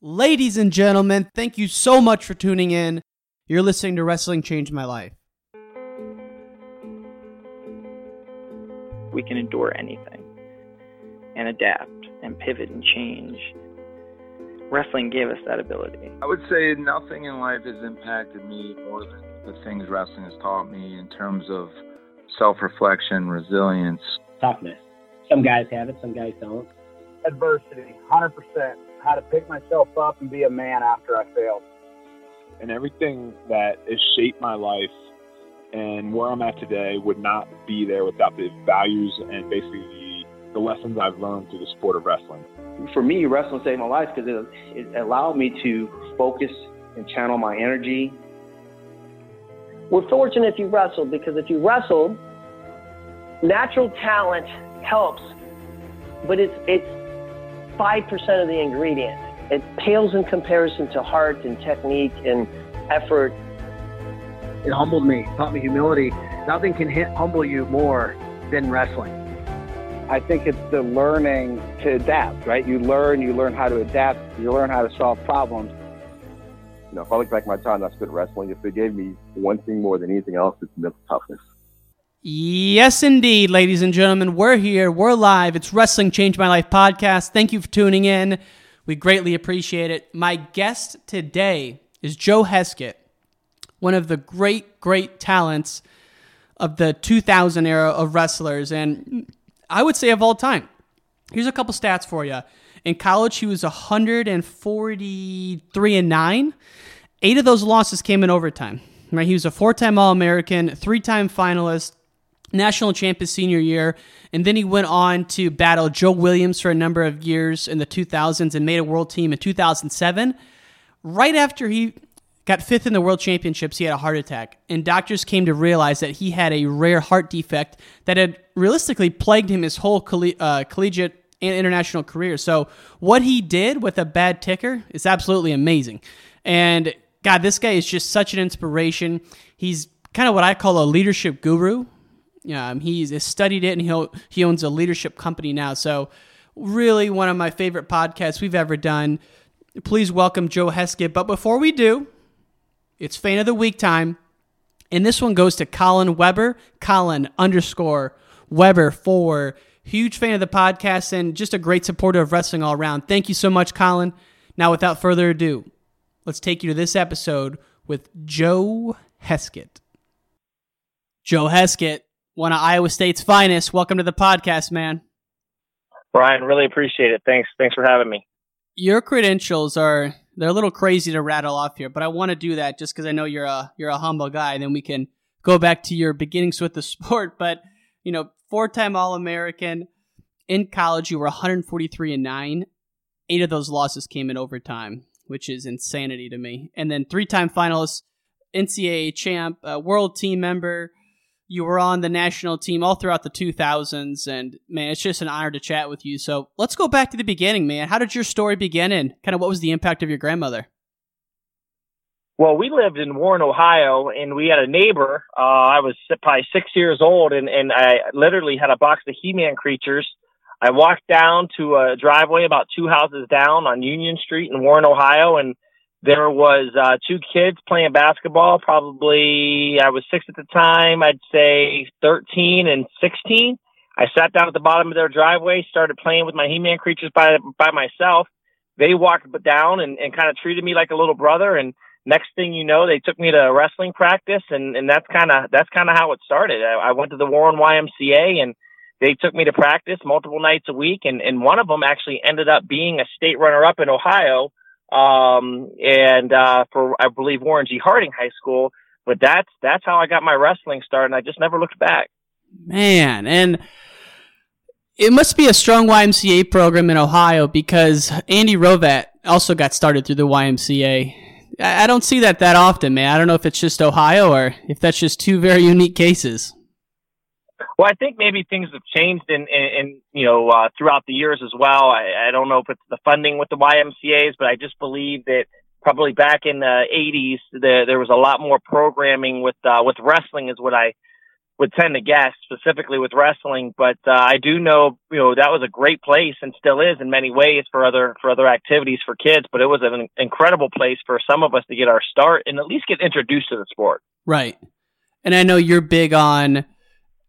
Ladies and gentlemen, thank you so much for tuning in. You're listening to Wrestling Changed My Life. We can endure anything and adapt and pivot and change. Wrestling gave us that ability. I would say nothing in life has impacted me more than the things wrestling has taught me in terms of self reflection, resilience, toughness. Some guys have it, some guys don't. Adversity, 100% how to pick myself up and be a man after I failed. And everything that has shaped my life and where I'm at today would not be there without the values and basically the, the lessons I've learned through the sport of wrestling. For me, wrestling saved my life because it, it allowed me to focus and channel my energy. We're fortunate if you wrestled because if you wrestled, natural talent helps, but it's it's 5% of the ingredient. It pales in comparison to heart and technique and effort. It humbled me, taught me humility. Nothing can humble you more than wrestling. I think it's the learning to adapt, right? You learn, you learn how to adapt, you learn how to solve problems. You know, if I look back at my time I spent wrestling, if it gave me one thing more than anything else, it's mental toughness. Yes, indeed, ladies and gentlemen. We're here. We're live. It's Wrestling Change My Life podcast. Thank you for tuning in. We greatly appreciate it. My guest today is Joe Heskett, one of the great, great talents of the 2000 era of wrestlers, and I would say of all time. Here's a couple stats for you. In college, he was 143 and 9. Eight of those losses came in overtime. Right? He was a four time All American, three time finalist, national champ his senior year, and then he went on to battle Joe Williams for a number of years in the 2000s and made a world team in 2007. Right after he got fifth in the world championships, he had a heart attack, and doctors came to realize that he had a rare heart defect that had realistically plagued him his whole uh, collegiate and international career. So what he did with a bad ticker is absolutely amazing. And God, this guy is just such an inspiration. He's kind of what I call a leadership guru. Um, he's studied it and he he owns a leadership company now. So, really, one of my favorite podcasts we've ever done. Please welcome Joe Heskett. But before we do, it's fan of the week time. And this one goes to Colin Weber, Colin underscore Weber for huge fan of the podcast and just a great supporter of wrestling all around. Thank you so much, Colin. Now, without further ado, let's take you to this episode with Joe Heskett. Joe Heskett one of Iowa State's finest. Welcome to the podcast, man. Brian, really appreciate it. Thanks. Thanks for having me. Your credentials are they're a little crazy to rattle off here, but I want to do that just because I know you're a you're a humble guy. And then we can go back to your beginnings with the sport. But you know, four time All American in college, you were 143 and nine. Eight of those losses came in overtime, which is insanity to me. And then three time finalist, NCAA champ, uh, world team member you were on the national team all throughout the 2000s, and man, it's just an honor to chat with you. So let's go back to the beginning, man. How did your story begin, and kind of what was the impact of your grandmother? Well, we lived in Warren, Ohio, and we had a neighbor. Uh, I was probably six years old, and, and I literally had a box of He-Man creatures. I walked down to a driveway about two houses down on Union Street in Warren, Ohio, and there was uh, two kids playing basketball. Probably I was six at the time. I'd say thirteen and sixteen. I sat down at the bottom of their driveway, started playing with my He-Man creatures by by myself. They walked down and, and kind of treated me like a little brother. And next thing you know, they took me to wrestling practice, and and that's kind of that's kind of how it started. I, I went to the Warren YMCA and they took me to practice multiple nights a week, and, and one of them actually ended up being a state runner up in Ohio um, and uh, for I believe Warren G. Harding High School. But that's that's how I got my wrestling start, and I just never looked back. Man, and it must be a strong YMCA program in Ohio because Andy Hrovat also got started through the YMCA. I don't see that that often, man. I don't know if it's just Ohio or if that's just two very unique cases. Well, I think maybe things have changed in, in, in you know, uh, throughout the years as well. I, I don't know if it's the funding with the YMCA's, but I just believe that probably back in the 80s, the, there was a lot more programming with, uh, with wrestling is what I, would tend to guess specifically with wrestling, but uh, I do know you know that was a great place and still is in many ways for other for other activities for kids. But it was an incredible place for some of us to get our start and at least get introduced to the sport. Right, and I know you're big on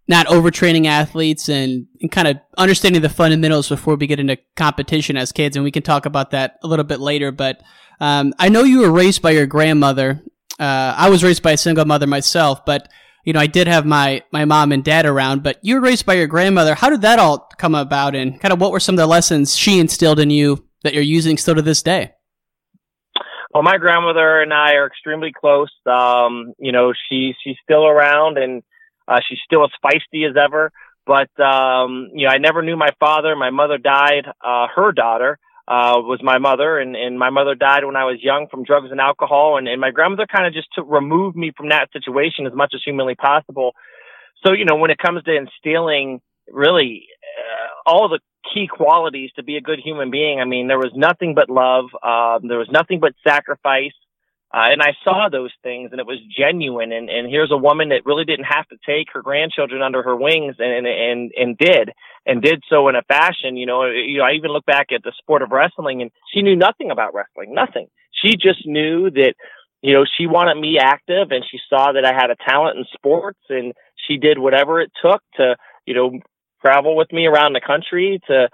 not overtraining athletes and, and kind of understanding the fundamentals before we get into competition as kids, and we can talk about that a little bit later. But um, I know you were raised by your grandmother. Uh, I was raised by a single mother myself, but you know, I did have my, my mom and dad around, but you were raised by your grandmother. How did that all come about and kind of what were some of the lessons she instilled in you that you're using still to this day? Well, my grandmother and I are extremely close. Um, you know, she, she's still around and, uh, she's still as feisty as ever. But, um, you know, I never knew my father. My mother died, uh, her daughter uh, was my mother, and, and my mother died when I was young from drugs and alcohol, and, and my grandmother kind of just to remove me from that situation as much as humanly possible. So, you know, when it comes to instilling really uh, all the key qualities to be a good human being, I mean, there was nothing but love, uh, there was nothing but sacrifice. Uh, and I saw those things and it was genuine. And, and here's a woman that really didn't have to take her grandchildren under her wings and, and, and did and did so in a fashion, you know, you know, I even look back at the sport of wrestling and she knew nothing about wrestling, nothing. She just knew that, you know, she wanted me active and she saw that I had a talent in sports and she did whatever it took to, you know, travel with me around the country to,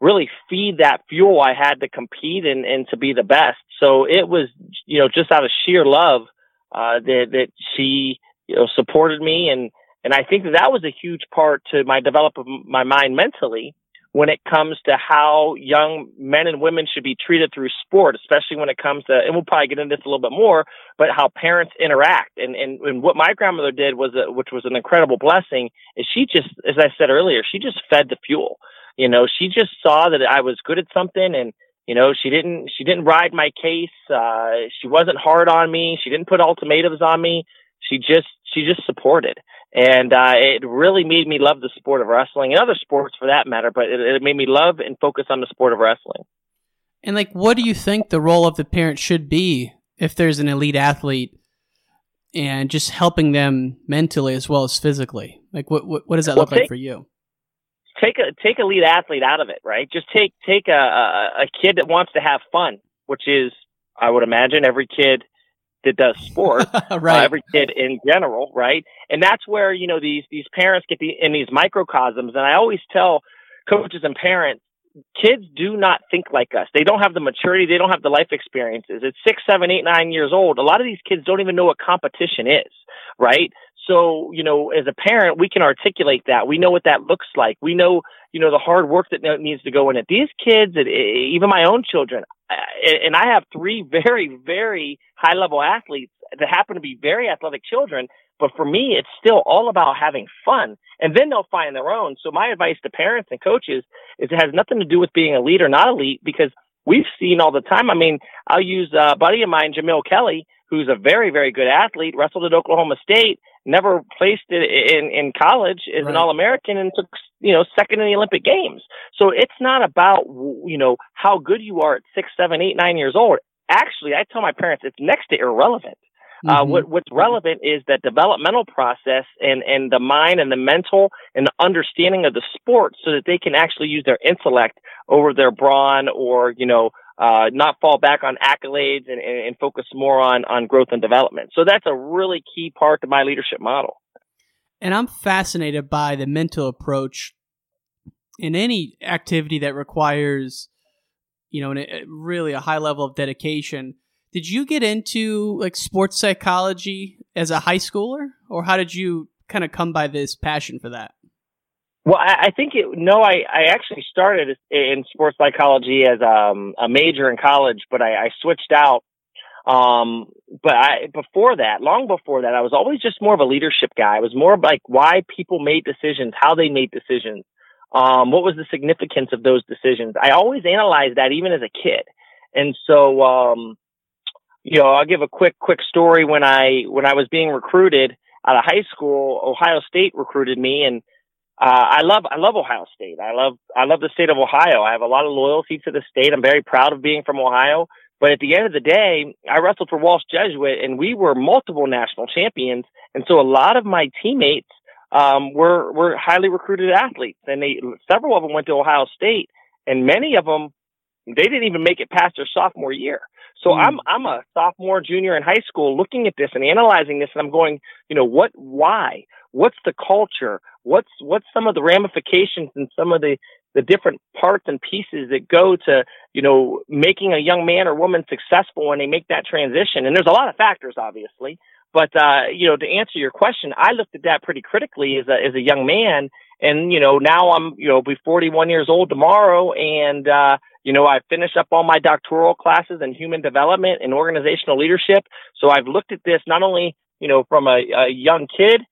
really feed that fuel I had to compete and, and to be the best. So it was, you know, just out of sheer love, uh, that, that she, you know, supported me. And, and I think that, that was a huge part to my develop of my mind mentally when it comes to how young men and women should be treated through sport, especially when it comes to, and we'll probably get into this a little bit more, but how parents interact. And, and, and what my grandmother did was, a, which was an incredible blessing, is she just, as I said earlier, she just fed the fuel. You know, she just saw that I was good at something and, you know, she didn't, she didn't ride my case. Uh, she wasn't hard on me. She didn't put ultimatums on me. She just, she just supported. And, uh, it really made me love the sport of wrestling and other sports for that matter, but it, it made me love and focus on the sport of wrestling. And like, what do you think the role of the parent should be if there's an elite athlete and just helping them mentally as well as physically? Like, what, what, what does that well, look take, like for you? Take a take a lead athlete out of it, right? Just take take a, a, a kid that wants to have fun, which is I would imagine every kid that does sport, right. uh, every kid in general, right? And that's where you know these these parents get the, in these microcosms, and I always tell coaches and parents, kids do not think like us. They don't have the maturity, they don't have the life experiences. It's six, seven, eight, nine years old. A lot of these kids don't even know what competition is, right? So, you know, as a parent, we can articulate that. We know what that looks like. We know, you know, the hard work that needs to go in it. These kids, even my own children, and I have three very, very high level athletes that happen to be very athletic children. But for me, it's still all about having fun. And then they'll find their own. So my advice to parents and coaches is it has nothing to do with being elite or not elite because we've seen all the time. I mean, I'll use a buddy of mine, Jamill Kelly, who's a very, very good athlete, wrestled at Oklahoma State, never placed it in, in college as right. an All American and took, you know, second in the Olympic Games. So it's not about, you know, how good you are at six, seven, eight, nine years old. Actually, I tell my parents it's next to irrelevant. Uh, mm-hmm. Uh, what, what's relevant is that developmental process and, and the mind and the mental and the understanding of the sport so that they can actually use their intellect over their brawn or, you know, uh, not fall back on accolades and, and, and focus more on, on growth and development. So that's a really key part of my leadership model. And I'm fascinated by the mental approach in any activity that requires, you know, a, really a high level of dedication. Did you get into like sports psychology as a high schooler, or how did you kind of come by this passion for that? Well, I, I think it, no, I, I actually started in sports psychology as um, a major in college, but I, I switched out. Um, but I, before that, long before that, I was always just more of a leadership guy. I was more like why people made decisions, how they made decisions, um, what was the significance of those decisions. I always analyzed that even as a kid. And so, um, you know, I'll give a quick, quick story when I, when I was being recruited out of high school, Ohio State recruited me and, uh, I love I love Ohio State. I love I love the state of Ohio. I have a lot of loyalty to the state. I'm very proud of being from Ohio. But at the end of the day, I wrestled for Walsh Jesuit, and we were multiple national champions. And so a lot of my teammates um, were were highly recruited athletes, and they several of them went to Ohio State, and many of them they didn't even make it past their sophomore year. So mm. I'm I'm a sophomore, junior in high school, looking at this and analyzing this, and I'm going, you know, what, why, what's the culture, what's what's some of the ramifications and some of the the different parts and pieces that go to you know making a young man or woman successful when they make that transition. And there's a lot of factors, obviously, but uh, you know, to answer your question, I looked at that pretty critically as a as a young man, and you know, now I'm you know be 41 years old tomorrow, and uh, you know, I finished up all my doctoral classes in human development and organizational leadership. So I've looked at this not only you know from a, a young kid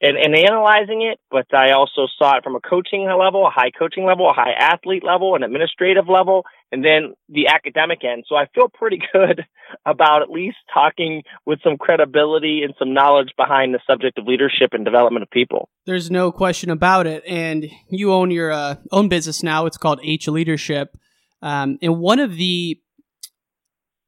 and, and analyzing it, but I also saw it from a coaching level, a high coaching level, a high athlete level, an administrative level, and then the academic end. So I feel pretty good about at least talking with some credibility and some knowledge behind the subject of leadership and development of people. There's no question about it. And you own your uh, own business now. It's called H Leadership. Um, and one of the,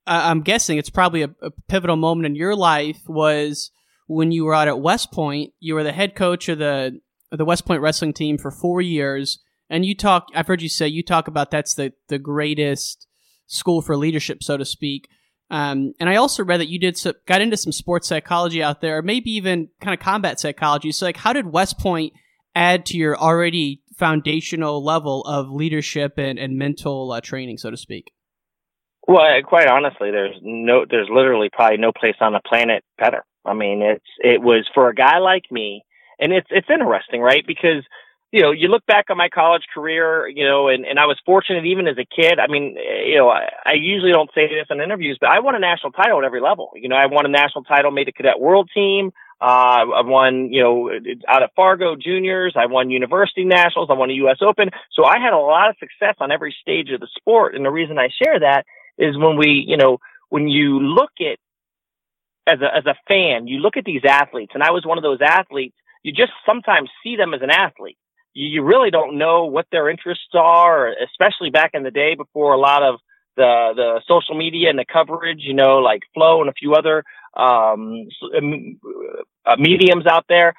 I'm guessing it's probably a, a pivotal moment in your life was when you were out at West Point. You were the head coach of the of the West Point wrestling team for four years, and you talk. I've heard you say you talk about that's the the greatest school for leadership, so to speak. Um, and I also read that you did some, got into some sports psychology out there, maybe even kind of combat psychology. So, like, how did West Point add to your already foundational level of leadership and, and mental uh, training, so to speak? Well, quite honestly, there's no, there's literally probably no place on the planet better. I mean, it's it was for a guy like me, and it's it's interesting, right? Because you know, you look back on my college career, you know, and, and I was fortunate even as a kid. I mean, you know, I, I usually don't say this in interviews, but I won a national title at every level. You know, I won a national title, made a cadet world team. Uh, I won, you know, out of Fargo juniors. I won university nationals. I won a U.S. Open. So I had a lot of success on every stage of the sport. And the reason I share that is when we, you know, when you look at as a as a fan, you look at these athletes, and I was one of those athletes. You just sometimes see them as an athlete. You, you really don't know what their interests are, especially back in the day before a lot of the the social media and the coverage, you know, like Flo and a few other um, um, uh, mediums out there.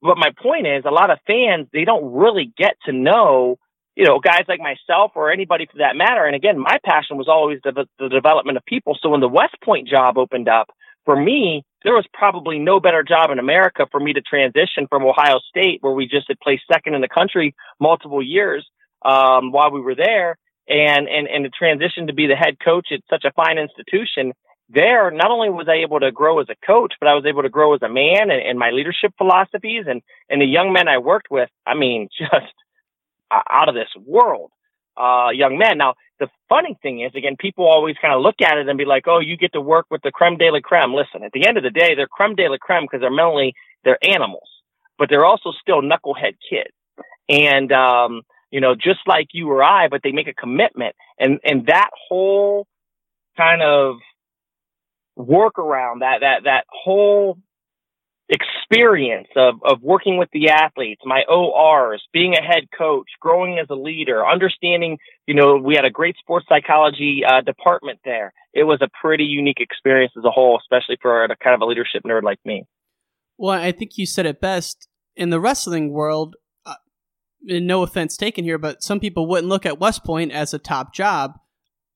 But my point is, a lot of fans they don't really get to know, you know, guys like myself or anybody for that matter. And again, my passion was always the, the development of people. So when the West Point job opened up, for me, there was probably no better job in America for me to transition from Ohio State, where we just had placed second in the country multiple years um, while we were there, and and and to transition to be the head coach at such a fine institution. There, not only was I able to grow as a coach, but I was able to grow as a man and, and my leadership philosophies and and the young men I worked with. I mean, just out of this world uh, young men. Now, the funny thing is, again, people always kind of look at it and be like, oh, you get to work with the creme de la creme. Listen, at the end of the day, they're creme de la creme because they're mentally, they're animals, but they're also still knucklehead kids. And, um, you know, just like you or I, but they make a commitment. And, and that whole kind of work around that, that, that whole experience of, of working with the athletes, my ORs, being a head coach, growing as a leader, understanding, you know, we had a great sports psychology uh, department there. It was a pretty unique experience as a whole, especially for a kind of a leadership nerd like me. Well, I think you said it best. In the wrestling world, uh, no offense taken here, but some people wouldn't look at West Point as a top job.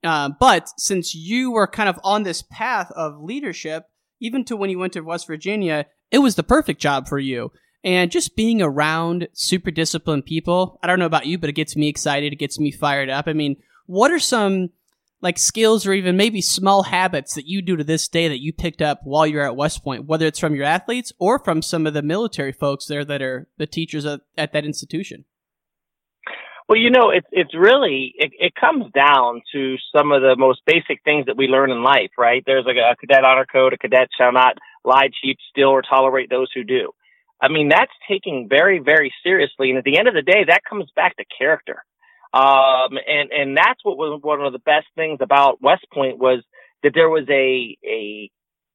Uh, but since you were kind of on this path of leadership, even to when you went to West Virginia, it was the perfect job for you. And just being around super disciplined people, I don't know about you, but it gets me excited. It gets me fired up. I mean, what are some like skills or even maybe small habits that you do to this day that you picked up while you're at West Point, whether it's from your athletes or from some of the military folks there that are the teachers at, at that institution? Well, you know, it's it's really it, it comes down to some of the most basic things that we learn in life, right? There's like a cadet honor code: a cadet shall not lie, cheat, steal, or tolerate those who do. I mean, that's taking very, very seriously. And at the end of the day, that comes back to character. Um, and, and that's what was one of the best things about West Point was that there was a, a,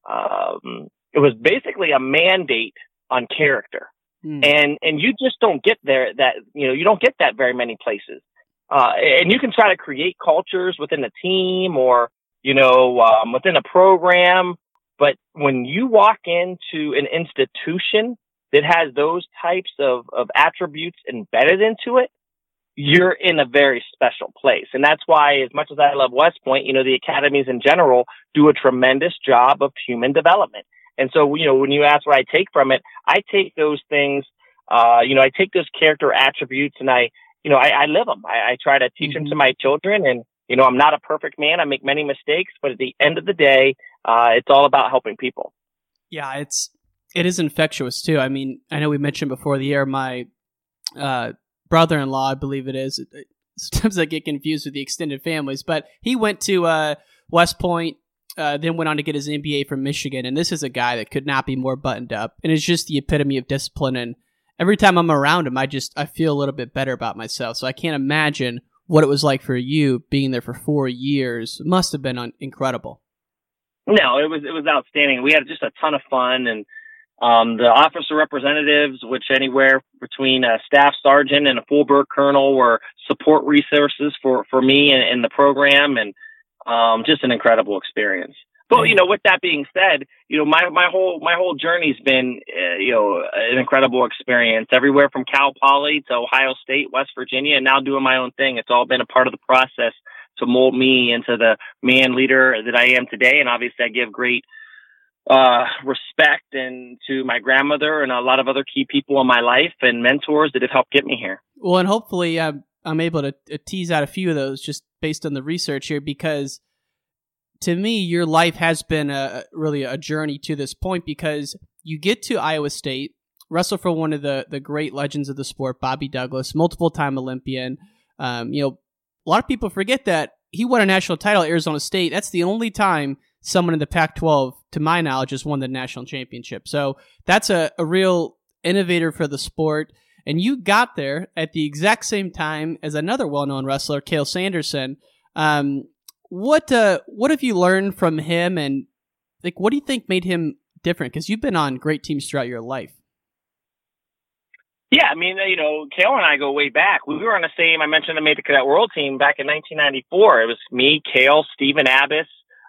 um, it was basically a mandate on character. Mm. And, and you just don't get there that, you know, you don't get that very many places. Uh, and you can try to create cultures within a team or, you know, um, within a program but when you walk into an institution that has those types of, of attributes embedded into it, you're in a very special place. And that's why, as much as I love West Point, you know, the academies in general do a tremendous job of human development. And so, you know, when you ask what I take from it, I take those things, uh, you know, I take those character attributes and I, you know, I, I live them. I, I try to teach mm-hmm. them to my children. And, you know, I'm not a perfect man. I make many mistakes, but at the end of the day, uh, it's all about helping people. Yeah, it's, it is infectious too. I mean, I know we mentioned before the air, my, uh, brother-in-law, I believe it is. Sometimes I get confused with the extended families, but he went to uh, West Point, uh, then went on to get his MBA from Michigan, and this is a guy that could not be more buttoned up, and is just the epitome of discipline. And every time I'm around him, I just I feel a little bit better about myself. So I can't imagine what it was like for you being there for four years. Must have been un- incredible. No, it was it was outstanding. We had just a ton of fun and um, the Office of Representatives, which anywhere between a staff sergeant and a full bird colonel were support resources for, for me and, and the program and um, just an incredible experience. But you know, with that being said, you know my my whole my whole journey's been uh, you know an incredible experience. Everywhere from Cal Poly to Ohio State, West Virginia, and now doing my own thing. It's all been a part of the process to mold me into the man leader that I am today. And obviously, I give great uh, respect and to my grandmother and a lot of other key people in my life and mentors that have helped get me here. Well, and hopefully uh, I'm able to tease out a few of those just based on the research here because to me, your life has been a really a journey to this point because you get to Iowa State, wrestle for one of the, the great legends of the sport, Bobby Douglas, multiple time Olympian. Um, you know, a lot of people forget that he won a national title at Arizona State. That's the only time someone in the Pac 12, to my knowledge, has won the national championship. So that's a, a real innovator for the sport. And you got there at the exact same time as another well known wrestler, Cael Sanderson. Um, what uh, what have you learned from him, and like what do you think made him different? Because you've been on great teams throughout your life. Yeah, I mean, you know, Cael and I go way back. We were on the same. I mentioned I made the cadet world team back in 1994. It was me, Cael, Stephen Abas,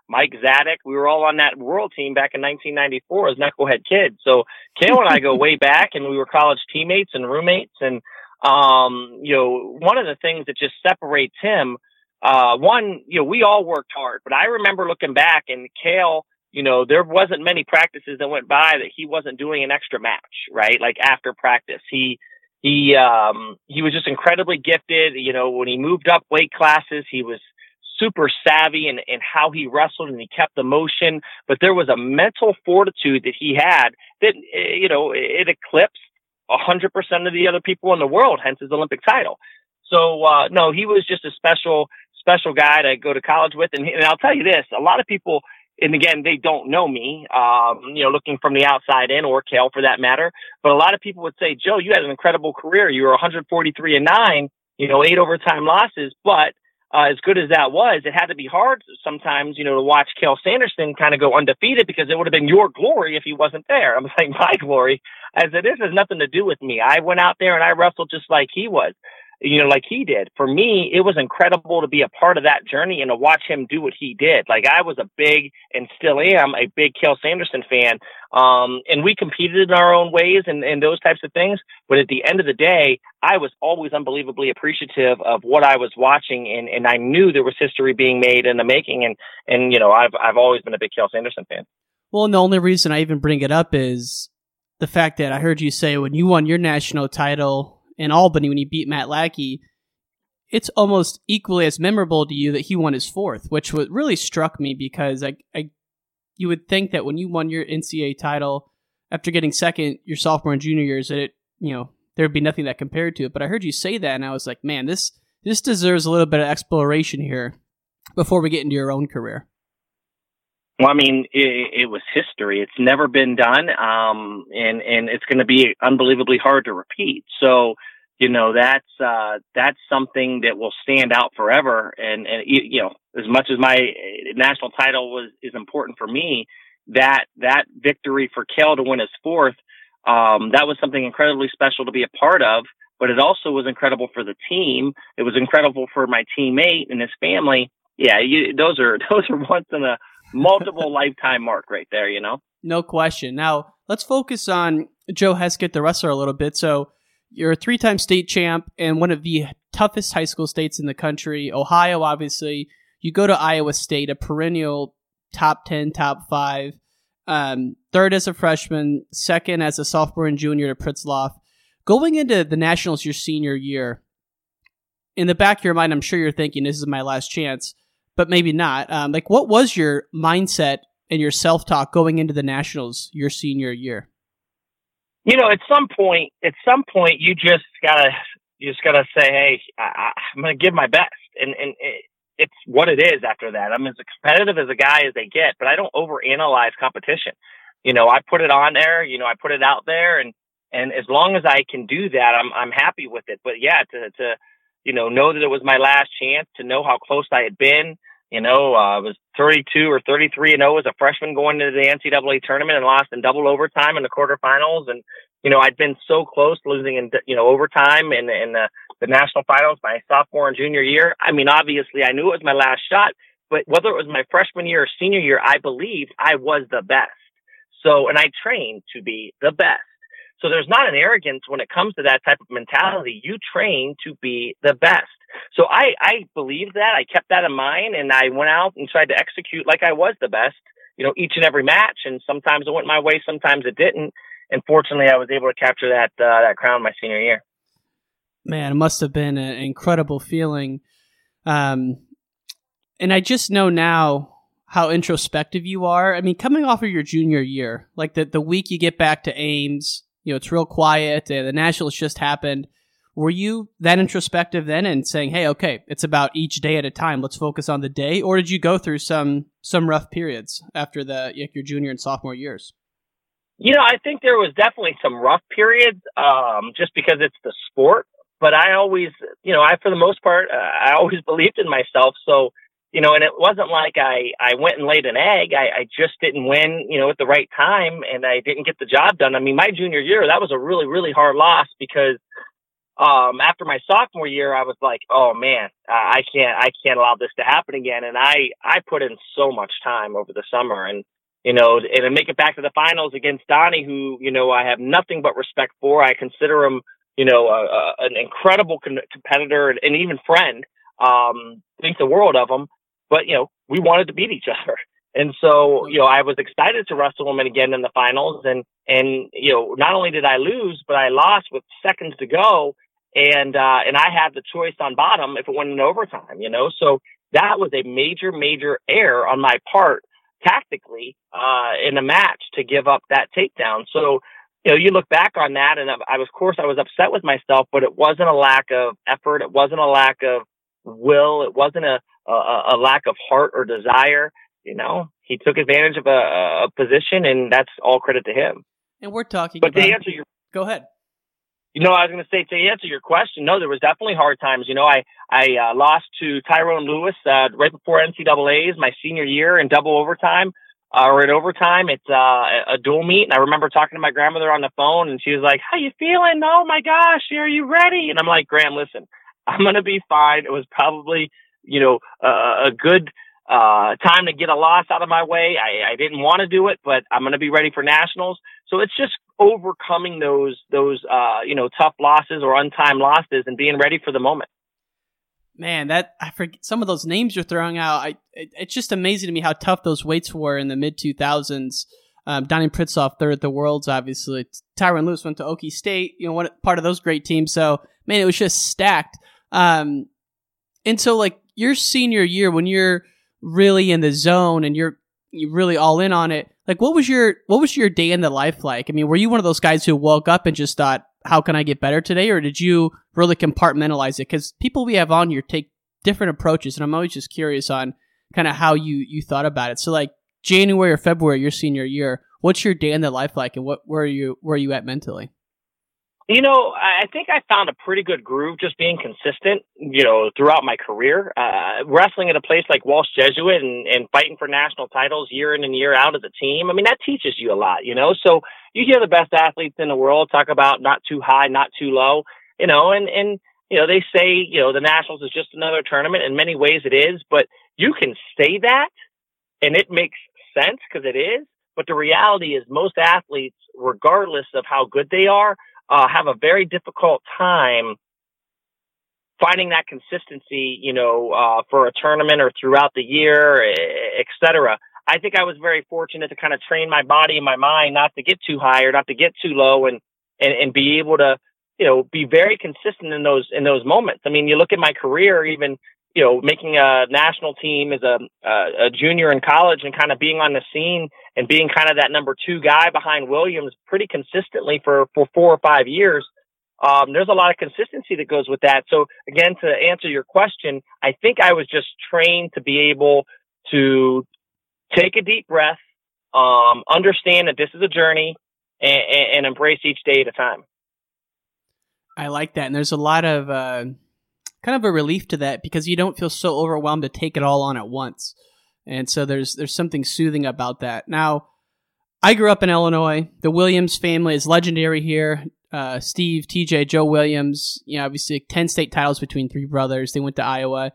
Mike Zadick. We were all on that world team back in 1994 as knucklehead kids. So Cael and I go way back, and we were college teammates and roommates. And um, you know, one of the things that just separates him, uh, one, you know, we all worked hard, but I remember looking back, and Cael, you know, there wasn't many practices that went by that he wasn't doing an extra match, right? Like after practice, he he um he was just incredibly gifted you know when he moved up weight classes he was super savvy in, in how he wrestled and he kept the motion, but there was a mental fortitude that he had that, eh, you know, it eclipsed a hundred percent of the other people in the world, hence his Olympic title. So, uh, no, he was just a special, special guy to go to college with. And, and I'll tell you this, a lot of people, and again, they don't know me, um, you know, looking from the outside in or Cael for that matter. But a lot of people would say, Joe, you had an incredible career. You were 143 and nine, you know, eight overtime losses, but uh, as good as that was, it had to be hard sometimes, you know, to watch Cael Sanderson kind of go undefeated because it would have been your glory if he wasn't there. I'm saying my glory. I said, this has nothing to do with me. I went out there and I wrestled just like he was you know, like he did. For me, it was incredible to be a part of that journey and to watch him do what he did. Like I was a big and still am a big Cael Sanderson fan. Um, and we competed in our own ways and, and those types of things. But at the end of the day, I was always unbelievably appreciative of what I was watching and, and I knew there was history being made in the making. And, and, you know, I've, I've always been a big Cael Sanderson fan. Well, and the only reason I even bring it up is the fact that I heard you say when you won your national title in Albany when he beat Matt Lackey, it's almost equally as memorable to you that he won his fourth, which really struck me because I, I, you would think that when you won your NCAA title after getting second your sophomore and junior years, that it, you know, there'd be nothing that compared to it. But I heard you say that, and I was like, man, this this deserves a little bit of exploration here before we get into your own career. Well, I mean, it, it was history. It's never been done, um, and and it's going to be unbelievably hard to repeat. So, you know, that's uh, that's something that will stand out forever. And and you know, as much as my national title was is important for me, that that victory for Cael to win his fourth, um, that was something incredibly special to be a part of. But it also was incredible for the team. It was incredible for my teammate and his family. Yeah, you, those are those are once in a multiple lifetime mark right there, you know? No question. Now let's focus on Joe Heskett, the wrestler, a little bit. So you're a three-time state champ and one of the toughest high school states in the country. Ohio, obviously. You go to Iowa State, a perennial top ten, top five. Um, third as a freshman, second as a sophomore and junior to Pritzlaff. Going into the nationals your senior year, in the back of your mind, I'm sure you're thinking this is my last chance, but maybe not. Um, like, what was your mindset and your self talk going into the nationals your senior year? You know, at some point, at some point, you just gotta, you just gotta say, hey, I, I'm gonna give my best, and and it, it's what it is after that. I'm as competitive as a guy as they get, but I don't overanalyze competition. You know, I put it on there. You know, I put it out there, and and as long as I can do that, I'm I'm happy with it. But yeah, to to you know, know that it was my last chance to know how close I had been. You know, uh, I was 32 or 33 and 0 as a freshman going into the NCAA tournament and lost in double overtime in the quarterfinals. And, you know, I'd been so close losing in, you know, overtime in, in the, the national finals my sophomore and junior year. I mean, obviously I knew it was my last shot, but whether it was my freshman year or senior year, I believed I was the best. So, and I trained to be the best. So there's not an arrogance when it comes to that type of mentality. You train to be the best. So I, I believed that. I kept that in mind and I went out and tried to execute like I was the best, you know, each and every match. And sometimes it went my way, sometimes it didn't. And fortunately, I was able to capture that, uh, that crown my senior year. Man, it must have been an incredible feeling. Um, and I just know now how introspective you are. I mean, coming off of your junior year, like the, the week you get back to Ames, you know, it's real quiet. The Nationals just happened. Were you that introspective then and saying, "Hey, okay, it's about each day at a time. Let's focus on the day," or did you go through some some rough periods after the like your junior and sophomore years? You know, I think there was definitely some rough periods, um, just because it's the sport. But I always, you know, I for the most part, uh, I always believed in myself. So you know, and it wasn't like I, I went and laid an egg. I, I just didn't win, you know, at the right time and I didn't get the job done. I mean, my junior year, that was a really, really hard loss because, um, after my sophomore year, I was like, oh man, I can't, I can't allow this to happen again. And I, I put in so much time over the summer and, you know, and to make it back to the finals against Donnie, who, you know, I have nothing but respect for. I consider him, you know, a, a, an incredible con- competitor and, and even friend um, think the world of him but you know we wanted to beat each other. And so, you know, I was excited to wrestle him again in the finals. And, and, you know, not only did I lose, but I lost with seconds to go. And, uh, and I had the choice on bottom if it went in overtime, you know, so that was a major, major error on my part tactically, uh, in the match to give up that takedown. So, you know, you look back on that and I was, of course, I was upset with myself, but it wasn't a lack of effort. It wasn't a lack of will. It wasn't a, a, a lack of heart or desire. You know, he took advantage of a, a position, and that's all credit to him. And we're talking. But about, to answer your, go ahead. You know, I was going to say to answer your question. No, there was definitely hard times. You know, I I uh, lost to Tyrone Lewis uh, right before NCAA's my senior year in double overtime. Uh, or at overtime, it's uh, a dual meet, and I remember talking to my grandmother on the phone, and she was like, "How you feeling? Oh my gosh, are you ready?" And I'm like, "Gram, listen, I'm gonna be fine." It was probably you know, uh, a good uh, time to get a loss out of my way. I, I didn't want to do it, but I'm going to be ready for nationals. So it's just overcoming those those uh, you know tough losses or untimed losses and being ready for the moment. Man, that I forget some of those names you're throwing out. I it, it's just amazing to me how tough those weights were in the mid 2000s. Um, Donnie Pritzlaff, third at the Worlds, obviously. Tyrone Lewis went to Okie State, you know, part of those great teams. So, man, it was just stacked. Um, and so, like, your senior year when you're really in the zone and you're you really all in on it like what was your what was your day in the life like? I mean were you one of those guys who woke up and just thought how can i get better today? Or did you really compartmentalize it? Because people we have on here take different approaches and i'm always just curious on kind of how you you thought about it. So like january or february your senior year what's your day in the life like and what where are you where are you at mentally you know, I think I found a pretty good groove just being consistent, you know, throughout my career. Uh, wrestling at a place like Walsh Jesuit and, and fighting for national titles year in and year out as a team. I mean, that teaches you a lot, you know? So you hear the best athletes in the world talk about not too high, not too low, you know, and, and, you know, they say, you know, the nationals is just another tournament. In many ways it is, but you can say that and it makes sense because it is But the reality is most athletes, regardless of how good they are, uh, have a very difficult time finding that consistency, you know, uh, for a tournament or throughout the year, et cetera. I think I was very fortunate to kind of train my body and my mind not to get too high or not to get too low and, and, and be able to, you know, be very consistent in those, in those moments. I mean, you look at my career, even, you know, making a national team as a, a, a junior in college and kind of being on the scene and being kind of that number two guy behind Williams pretty consistently for, for four or five years. Um, there's a lot of consistency that goes with that. So again, to answer your question, I think I was just trained to be able to take a deep breath, um, understand that this is a journey and, and, embrace each day at a time. I like that. And there's a lot of, uh, kind of a relief to that because you don't feel so overwhelmed to take it all on at once. And so there's, there's something soothing about that. Now, I grew up in Illinois. The Williams family is legendary here. Uh, Steve, TJ, Joe Williams, you know, obviously 10 state titles between three brothers. They went to Iowa.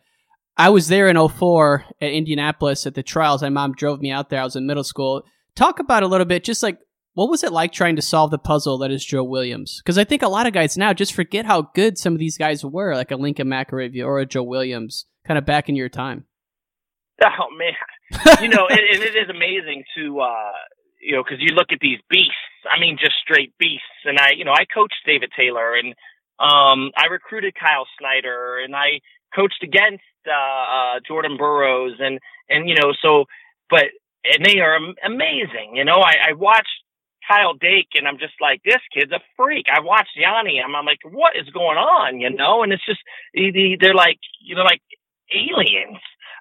I was there in 04 at Indianapolis at the trials. My mom drove me out there. I was in middle school. Talk about a little bit, just like what was it like trying to solve the puzzle that is Joe Williams? Because I think a lot of guys now just forget how good some of these guys were, like a Lincoln McIlravy or a Joe Williams, kind of back in your time. Oh man, you know, and, it is amazing to uh, you know, because you look at these beasts. I mean, just straight beasts. And I, you know, I coached David Taylor, and um, I recruited Kyle Snyder, and I coached against uh, uh, Jordan Burroughs, and and you know, so, but and they are amazing. You know, I, I watched Kyle Dake, and I'm just like, this kid's a freak. I watched Yianni, and I'm like, what is going on? You know, and it's just they're like, you know, like aliens.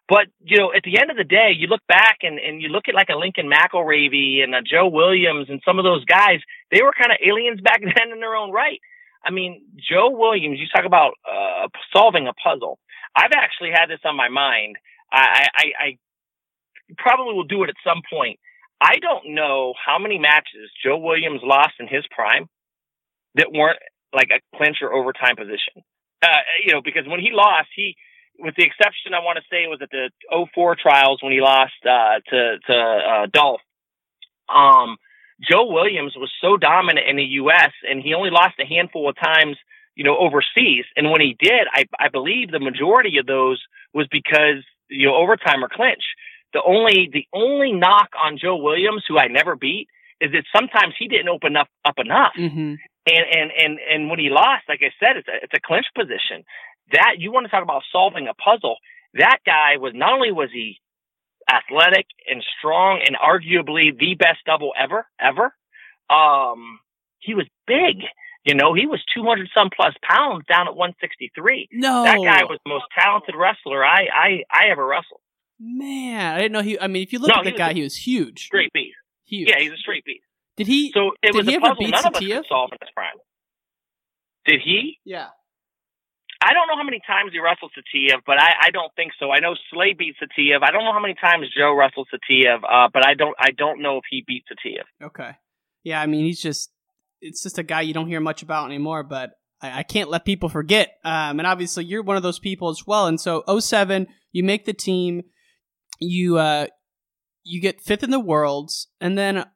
But, you know, at the end of the day, you look back and, and you look at like a Lincoln McIlravy and a Joe Williams and some of those guys, they were kind of aliens back then in their own right. I mean, Joe Williams, you talk about uh, solving a puzzle. I've actually had this on my mind. I, I, I probably will do it at some point. I don't know how many matches Joe Williams lost in his prime that weren't like a clinch or overtime position. Uh, you know, because when he lost, he with the exception, I want to say, was at the 04 trials when he lost uh, to to uh, Dolph. Um, Joe Williams was so dominant in the U.S. and he only lost a handful of times, you know, overseas. And when he did, I, I believe the majority of those was because you know overtime or clinch. The only the only knock on Joe Williams, who I never beat, is that sometimes he didn't open up up enough. Mm-hmm. And and and and when he lost, like I said, it's a it's a clinch position that you want to talk about solving a puzzle. That guy was not only was he athletic and strong and arguably the best double ever, ever. Um, he was big. You know, he was 200 some plus pounds down at 163. No. That guy was the most talented wrestler I, I, I ever wrestled. Man, I didn't know he, I mean, if you look no, at the guy, he was huge. Straight beast. Huge. Yeah, he's a straight beast. Did he, so it did was he a puzzle beat none Satia? of us could solve in his prime. Did he? Yeah. I don't know how many times he wrestled Saitiev, but I, I don't think so. I know Slay beat Saitiev. I don't know how many times Joe wrestled Saitiev, uh, but I don't I don't know if he beat Saitiev. Okay. Yeah, I mean he's just it's just a guy you don't hear much about anymore, but I, I can't let people forget. Um, and obviously you're one of those people as well. And so 07, you make the team, you uh you get fifth in the worlds, and then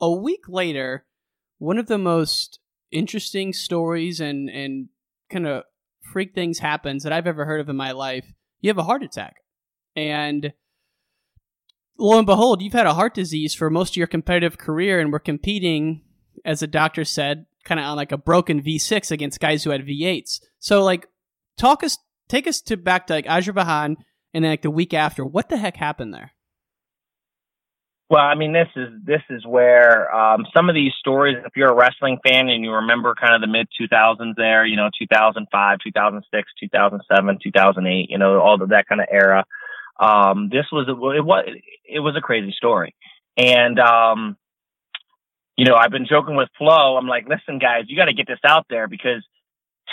a week later, one of the most interesting stories and and kind of freak things happens that I've ever heard of in my life. You have a heart attack. And lo and behold, you've had a heart disease for most of your competitive career and we're competing, as the doctor said, kind of on like a broken V6 against guys who had V8s. So like talk us take us to back to like Azerbaijan and then like the week after. What the heck happened there? Well, I mean, this is this is where um, some of these stories. If you're a wrestling fan and you remember kind of the mid 2000s, there, you know, 2005, 2006, 2007, 2008, you know, all of that kind of era. Um, this was it was it was a crazy story, and um, you know, I've been joking with Flo. I'm like, listen, guys, you got to get this out there because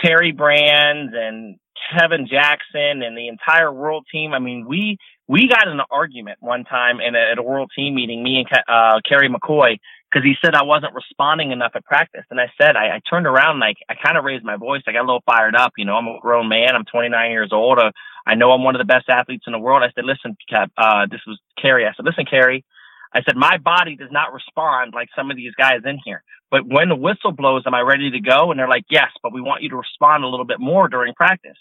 Terry Brands and Kevin Jackson and the entire world team. I mean, we we got in an argument one time in a, at a world team meeting, me and uh, Kerry McCoy, because he said I wasn't responding enough at practice. And I said, I, I turned around and I, kind of raised my voice. I got a little fired up. You know, I'm a grown man. I'm 29 years old. Uh, I know I'm one of the best athletes in the world. I said, listen, uh, this was Kerry. I said, listen, Kerry, I said, my body does not respond like some of these guys in here. But when the whistle blows, am I ready to go? And they're like, yes, but we want you to respond a little bit more during practice.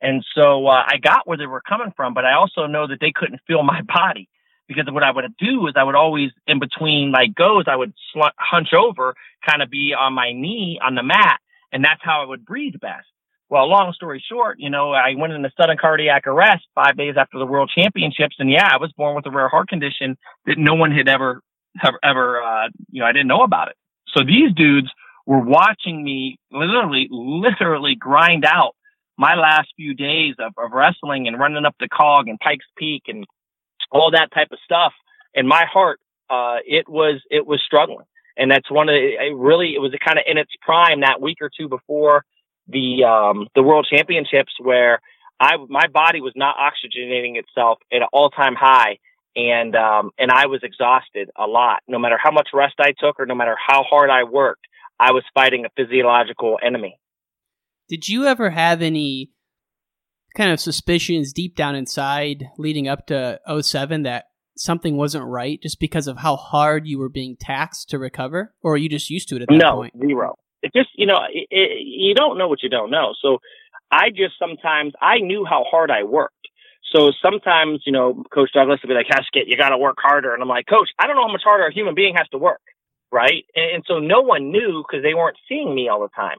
And so uh, I got where they were coming from, but I also know that they couldn't feel my body because what I would do is I would always, in between like goes, I would sl- hunch over, kind of be on my knee on the mat, and that's how I would breathe best. Well, long story short, you know, I went into sudden cardiac arrest five days after the World Championships, and yeah, I was born with a rare heart condition that no one had ever, ever, ever uh, you know, I didn't know about it. So these dudes were watching me literally, literally grind out my last few days of, of wrestling and running up the cog and Pikes Peak and all that type of stuff. And my heart, uh, it was, it was struggling. And that's one of the, it really, it was kind of in its prime that week or two before the, um, the world championships where I, my body was not oxygenating itself at an all time high. And, um, and I was exhausted a lot. No matter how much rest I took or no matter how hard I worked, I was fighting a physiological enemy. Did you ever have any kind of suspicions deep down inside leading up to 07 that something wasn't right just because of how hard you were being taxed to recover? Or are you just used to it at that point? no, point? zero. It just you know it, it, you don't know what you don't know. So i just sometimes i knew how hard i worked. So sometimes you know coach douglas would be like heskett you got to work harder. And i'm like coach i don't know how much harder a human being has to work right? And, and so no one knew because they weren't seeing me all the time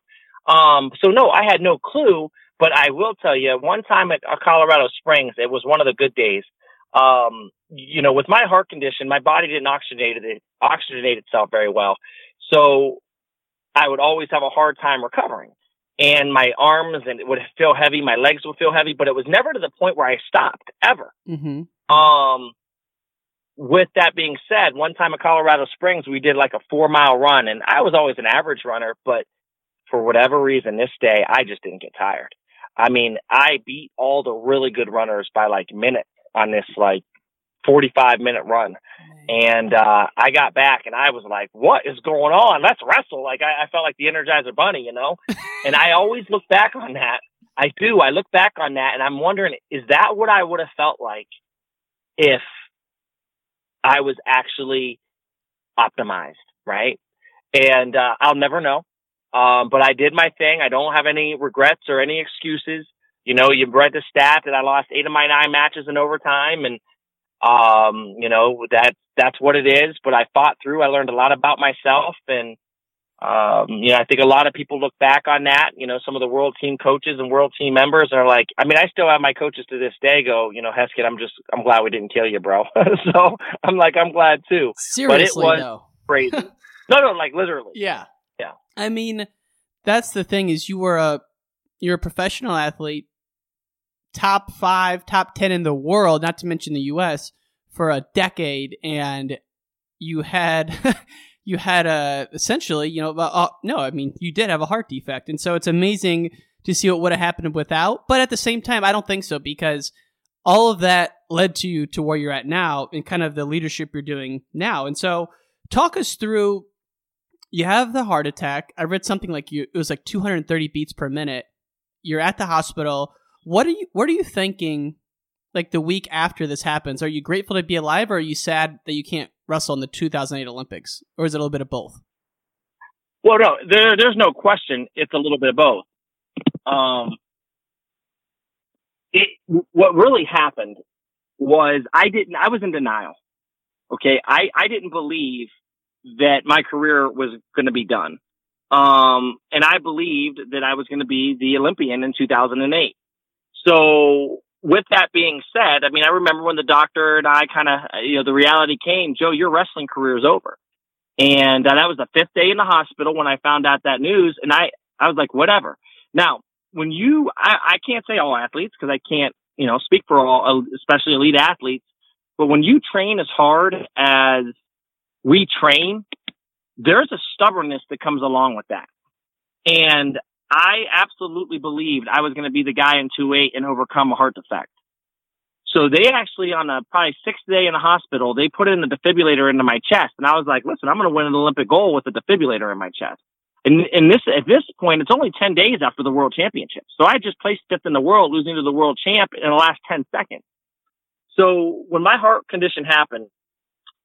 um so no i had no clue but I will tell you, one time at uh, Colorado Springs, it was one of the good days. Um, you know, with my heart condition, my body didn't oxygenate it, oxygenate itself very well. So I would always have a hard time recovering. And my arms and it would feel heavy, my legs would feel heavy, but it was never to the point where I stopped ever. Mm-hmm. Um, with that being said, one time at Colorado Springs, we did like a four mile run, and I was always an average runner, but for whatever reason, this day I just didn't get tired. I mean, I beat all the really good runners by like minutes on this like 45 minute run. And, uh, I got back and I was like, what is going on? Let's wrestle. Like I, I felt like the Energizer Bunny, you know? and I always look back on that. I do. I look back on that and I'm wondering, is that what I would have felt like if I was actually optimized? Right. And, uh, I'll never know. Um, but I did my thing. I don't have any regrets or any excuses. You know, you read the stat that I lost eight of my nine matches in overtime and, um, you know, that, that's what it is. But I fought through. I learned a lot about myself and, um, you know, I think a lot of people look back on that. You know, some of the world team coaches and world team members are like, I mean, I still have my coaches to this day go, you know, Heskett, I'm just, I'm glad we didn't kill you, bro. so I'm like, I'm glad too. Seriously, but it was though. crazy. no, no, like literally. Yeah. Yeah. I mean, that's the thing is you were a you're a professional athlete, top five, top ten in the world, not to mention the U.S. for a decade, and you had you had a essentially, you know, uh, no, I mean you did have a heart defect, and so it's amazing to see what would have happened without. But at the same time, I don't think so because all of that led to you to where you're at now and kind of the leadership you're doing now. And so, talk us through you have the heart attack. I read something like you it was like 230 beats per minute. You're at the hospital. What are you what are you thinking like the week after this happens? Are you grateful to be alive or are you sad that you can't wrestle in the 2008 Olympics? Or is it a little bit of both? Well, no, there, there's no question. It's a little bit of both. Um, it, what really happened was I didn't, I was in denial. Okay. I, I didn't believe that my career was going to be done. Um, and I believed that I was going to be the Olympian in 2008. So with that being said, I mean, I remember when the doctor and I kind of, you know, the reality came, Joe, your wrestling career is over. And uh, that was the fifth day in the hospital when I found out that news. And I, I was like, whatever. Now, when you, I, I can't say all athletes because I can't, you know, speak for all, especially elite athletes. But when you train as hard as we train, there's a stubbornness that comes along with that. And I absolutely believed I was going to be the guy in 2-8 and overcome a heart defect. So they actually, on a probably sixth day in the hospital, they put in the defibrillator into my chest. And I was like, listen, I'm going to win an Olympic gold with a defibrillator in my chest. And, and this, at this point, it's only 10 days after the world championship. So I just placed fifth in the world, losing to the world champ in the last 10 seconds. So when my heart condition happened,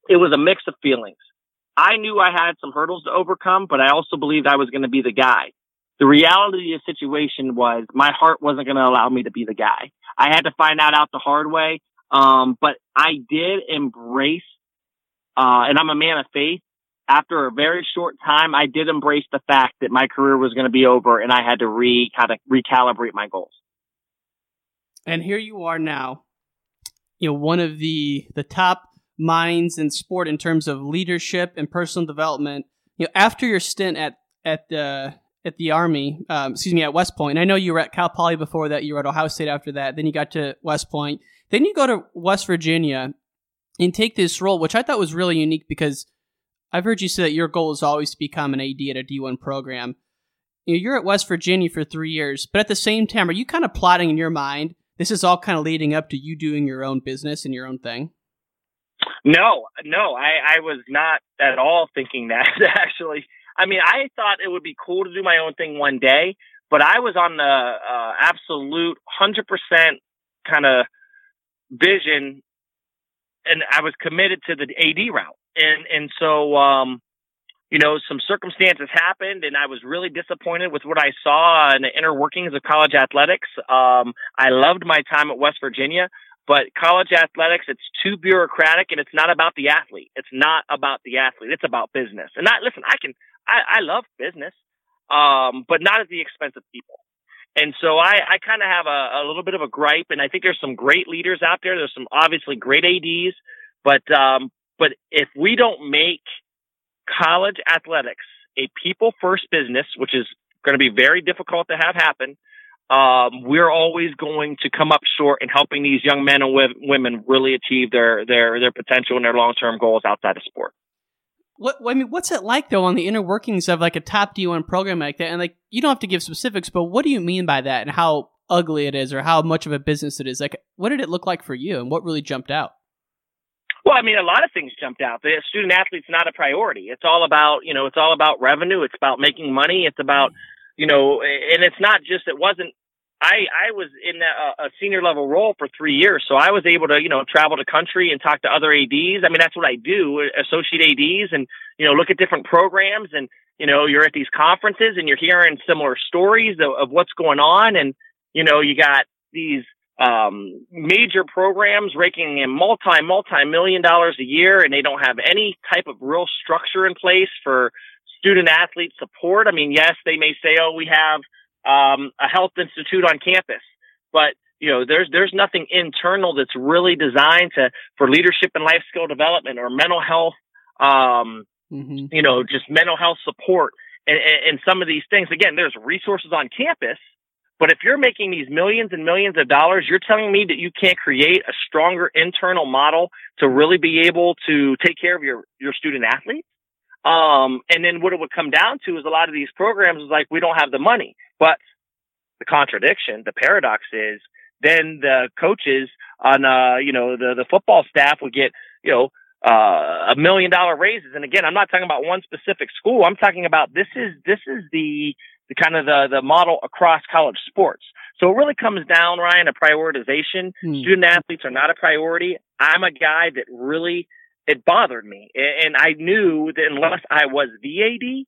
it was a mix of feelings. I knew I had some hurdles to overcome, but I also believed I was going to be the guy. The reality of the situation was my heart wasn't going to allow me to be the guy. I had to find that out the hard way. Um, but I did embrace, uh, and I'm a man of faith. After a very short time, I did embrace the fact that my career was going to be over and I had to re kind of recalibrate my goals. And here you are now, you know, one of the the top minds in sport in terms of leadership and personal development. You know, after your stint at at the at the Army, um, excuse me, at West Point. I know you were at Cal Poly before that. You were at Ohio State after that. Then you got to West Point. Then you go to West Virginia and take this role, which I thought was really unique because I've heard you say that your goal is always to become an AD at a D1 program. You're at West Virginia for three years, but at the same time, are you kind of plotting in your mind? This is all kind of leading up to you doing your own business and your own thing. No, no, I, I was not at all thinking that actually. I mean, I thought it would be cool to do my own thing one day, but I was on the uh, absolute 100% kind of vision and I was committed to the AD route. And, and so, um, you know, some circumstances happened and I was really disappointed with what I saw in the inner workings of college athletics. Um, I loved my time at West Virginia, but college athletics, it's too bureaucratic and it's not about the athlete. It's not about the athlete. It's about business. And not, listen, I can, I, I love business, um, but not at the expense of people. And so I, I kind of have a, a little bit of a gripe, and I think there's some great leaders out there. There's some obviously great ADs, but um, but if we don't make college athletics a people first business, which is going to be very difficult to have happen, um, we're always going to come up short in helping these young men and women really achieve their their their potential and their long term goals outside of sport. What I mean, what's it like though on the inner workings of like a top D1 program like that? And like, you don't have to give specifics, but what do you mean by that, and how ugly it is, or how much of a business it is? Like, what did it look like for you, and what really jumped out? Well, I mean, a lot of things jumped out. The student athlete's not a priority. It's all about, you know, it's all about revenue. It's about making money. It's about, you know, and it's not just, it wasn't I I was in a, a senior level role for three years, so I was able to you know travel the country and talk to other ads. I mean, that's what I do, associate ads, and you know look at different programs, and you know you're at these conferences and you're hearing similar stories of, of what's going on, and you know you got these um, major programs raking in multi multi million dollars a year, and they don't have any type of real structure in place for student athlete support. I mean, yes, they may say, oh, we have um, a health institute on campus. But you know, there's there's nothing internal that's really designed to for leadership and life skill development or mental health. Um, mm-hmm. You know, just mental health support and, and, and some of these things. Again, there's resources on campus, but if you're making these millions and millions of dollars, you're telling me that you can't create a stronger internal model to really be able to take care of your your student athletes. Um, and then what it would come down to is a lot of these programs is like, we don't have the money. But the contradiction, the paradox is then the coaches on, uh, you know, the, the football staff would get, you know, uh, a million dollar raises. And again, I'm not talking about one specific school. I'm talking about this is, this is the, the kind of the, the model across college sports. So it really comes down, Ryan, to prioritization. Hmm. Student athletes are not a priority. I'm a guy that really it bothered me. And I knew that unless I was the AD,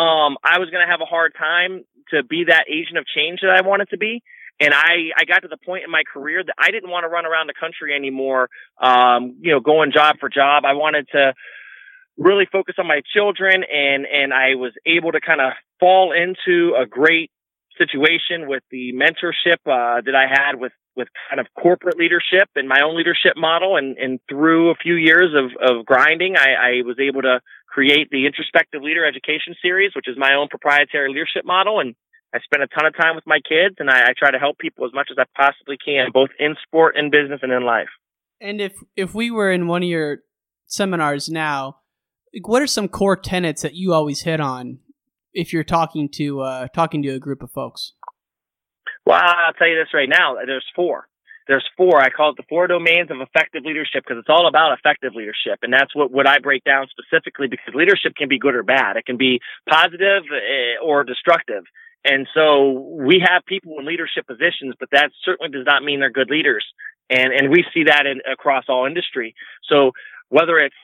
um, I was going to have a hard time to be that agent of change that I wanted to be. And I, I got to the point in my career that I didn't want to run around the country anymore, um, you know, going job for job. I wanted to really focus on my children and, and I was able to kind of fall into a great situation with the mentorship, uh, that I had with with kind of corporate leadership and my own leadership model. And, and through a few years of, of grinding, I, I was able to create the Introspective Leader Education Series, which is my own proprietary leadership model. And I spend a ton of time with my kids and I, I try to help people as much as I possibly can, both in sport, and business, and in life. And if, if we were in one of your seminars now, what are some core tenets that you always hit on if you're talking to uh, talking to a group of folks? Well, I'll tell you this right now. There's four. There's four. I call it the four domains of effective leadership because it's all about effective leadership. And that's what, what I break down specifically because leadership can be good or bad. It can be positive eh, or destructive. And so we have people in leadership positions, but that certainly does not mean they're good leaders. And, and we see that in, across all industry. So whether it's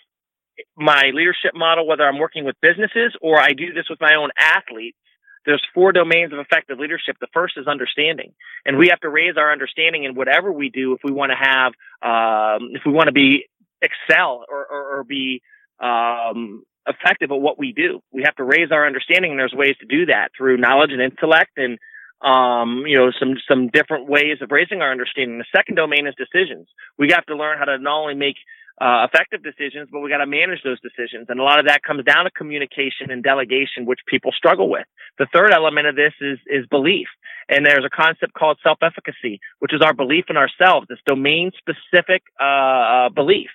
my leadership model, whether I'm working with businesses or I do this with my own athletes, there's four domains of effective leadership. The first is understanding, and we have to raise our understanding in whatever we do if we want to have, um, if we want to be excel or, or, or be um, effective at what we do. We have to raise our understanding, and there's ways to do that through knowledge and intellect, and um, you know, some some different ways of raising our understanding. The second domain is decisions. We have to learn how to not only make uh, effective decisions, but we got to manage those decisions. And a lot of that comes down to communication and delegation, which people struggle with. The third element of this is, is belief. And there's a concept called self-efficacy, which is our belief in ourselves, this domain specific, uh, uh, belief.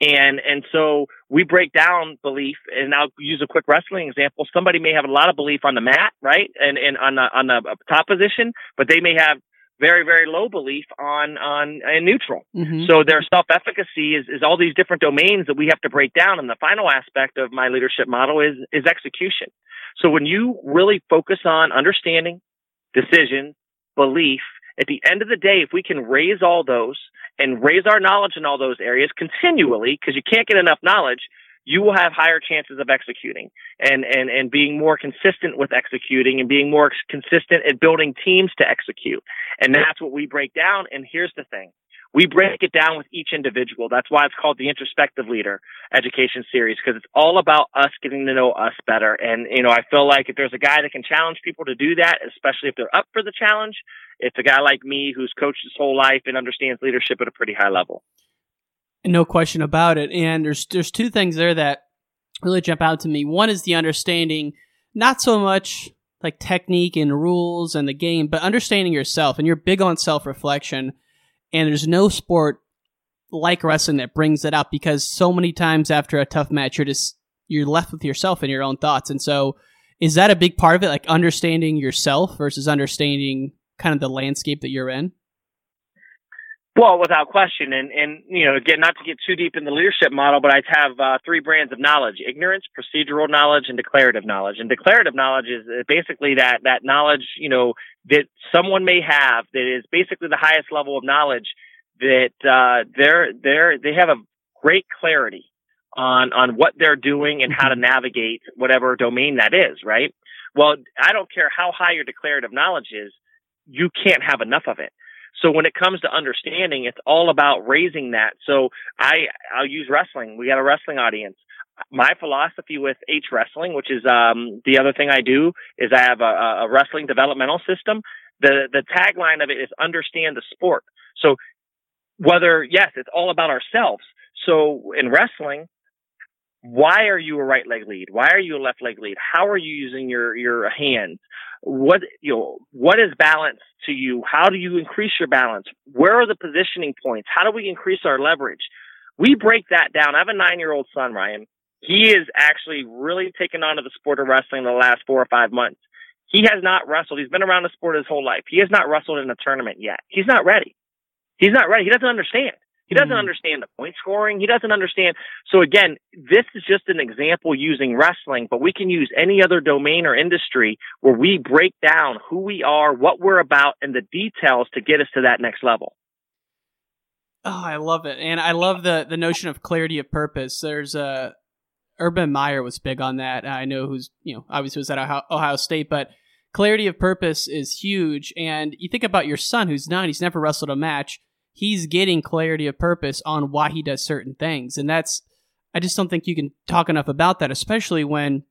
And, and so we break down belief and I'll use a quick wrestling example. Somebody may have a lot of belief on the mat, right? And, and on the, on the top position, but they may have very very low belief on on in neutral. Mm-hmm. So their self efficacy is is all these different domains that we have to break down. And the final aspect of my leadership model is is execution. So when you really focus on understanding, decision, belief, at the end of the day, if we can raise all those and raise our knowledge in all those areas continually, because you can't get enough knowledge, you will have higher chances of executing and, and, and being more consistent with executing and being more consistent at building teams to execute. And that's what we break down. And here's the thing. We break it down with each individual. That's why it's called the introspective leader education series because it's all about us getting to know us better. And, you know, I feel like if there's a guy that can challenge people to do that, especially if they're up for the challenge, it's a guy like me who's coached his whole life and understands leadership at a pretty high level. No question about it. And there's there's two things there that really jump out to me. One is the understanding, not so much like technique and rules and the game, but understanding yourself. And you're big on self reflection. And there's no sport like wrestling that brings it up because so many times after a tough match, you're just you're left with yourself and your own thoughts. And so, is that a big part of it? Like understanding yourself versus understanding kind of the landscape that you're in. Well, without question, and and you know, again, not to get too deep in the leadership model, but I have uh, three brands of knowledge: ignorance, procedural knowledge, and declarative knowledge. And declarative knowledge is uh, basically that that knowledge, you know, that someone may have that is basically the highest level of knowledge that uh, they're they're they have a great clarity on on what they're doing and how to mm-hmm. navigate whatever domain that is. Right. Well, I don't care how high your declarative knowledge is, you can't have enough of it. So when it comes to understanding, it's all about raising that. So I, I'll use wrestling. We got a wrestling audience. My philosophy with H wrestling, which is, um, the other thing I do is I have a, a wrestling developmental system. The, the tagline of it is understand the sport. So whether, yes, it's all about ourselves. So in wrestling, why are you a right leg lead? Why are you a left leg lead? How are you using your, your hands? What, you know, what is balance to you? How do you increase your balance? Where are the positioning points? How do we increase our leverage? We break that down. I have a nine year old son, Ryan. He is actually really taken on to the sport of wrestling in the last four or five months. He has not wrestled. He's been around the sport his whole life. He has not wrestled in a tournament yet. He's not ready. He's not ready. He doesn't understand. He doesn't mm. understand the point scoring. He doesn't understand. So again, this is just an example using wrestling, but we can use any other domain or industry where we break down who we are, what we're about, and the details to get us to that next level. Oh, I love it. And I love the the notion of clarity of purpose. There's a uh, Urban Meyer was big on that. I know who's, you know, obviously was at Ohio State, but clarity of purpose is huge. And you think about your son who's nine, he's never wrestled a match he's getting clarity of purpose on why he does certain things. And that's, I just don't think you can talk enough about that, especially when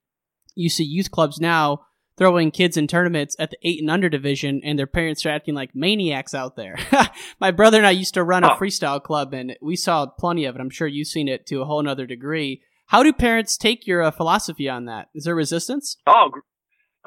you see youth clubs now throwing kids in tournaments at the eight and under division and their parents are acting like maniacs out there. My brother and I used to run a freestyle club and we saw plenty of it. I'm sure you've seen it to a whole nother degree. How do parents take your uh, philosophy on that? Is there resistance? Oh,